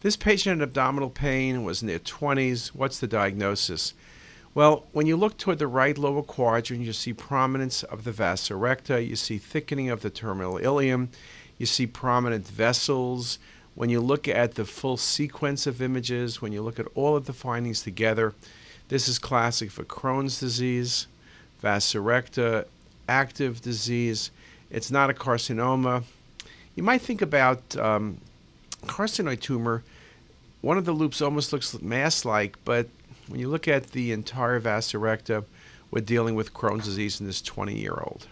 This patient had abdominal pain, was in their 20s. What's the diagnosis? Well, when you look toward the right lower quadrant, you see prominence of the vasa recta, you see thickening of the terminal ileum, you see prominent vessels. When you look at the full sequence of images, when you look at all of the findings together, this is classic for Crohn's disease, vasa recta, active disease. It's not a carcinoma. You might think about um, carcinoid tumor. One of the loops almost looks mass-like, but when you look at the entire vasa recta, we're dealing with Crohn's disease in this 20-year-old.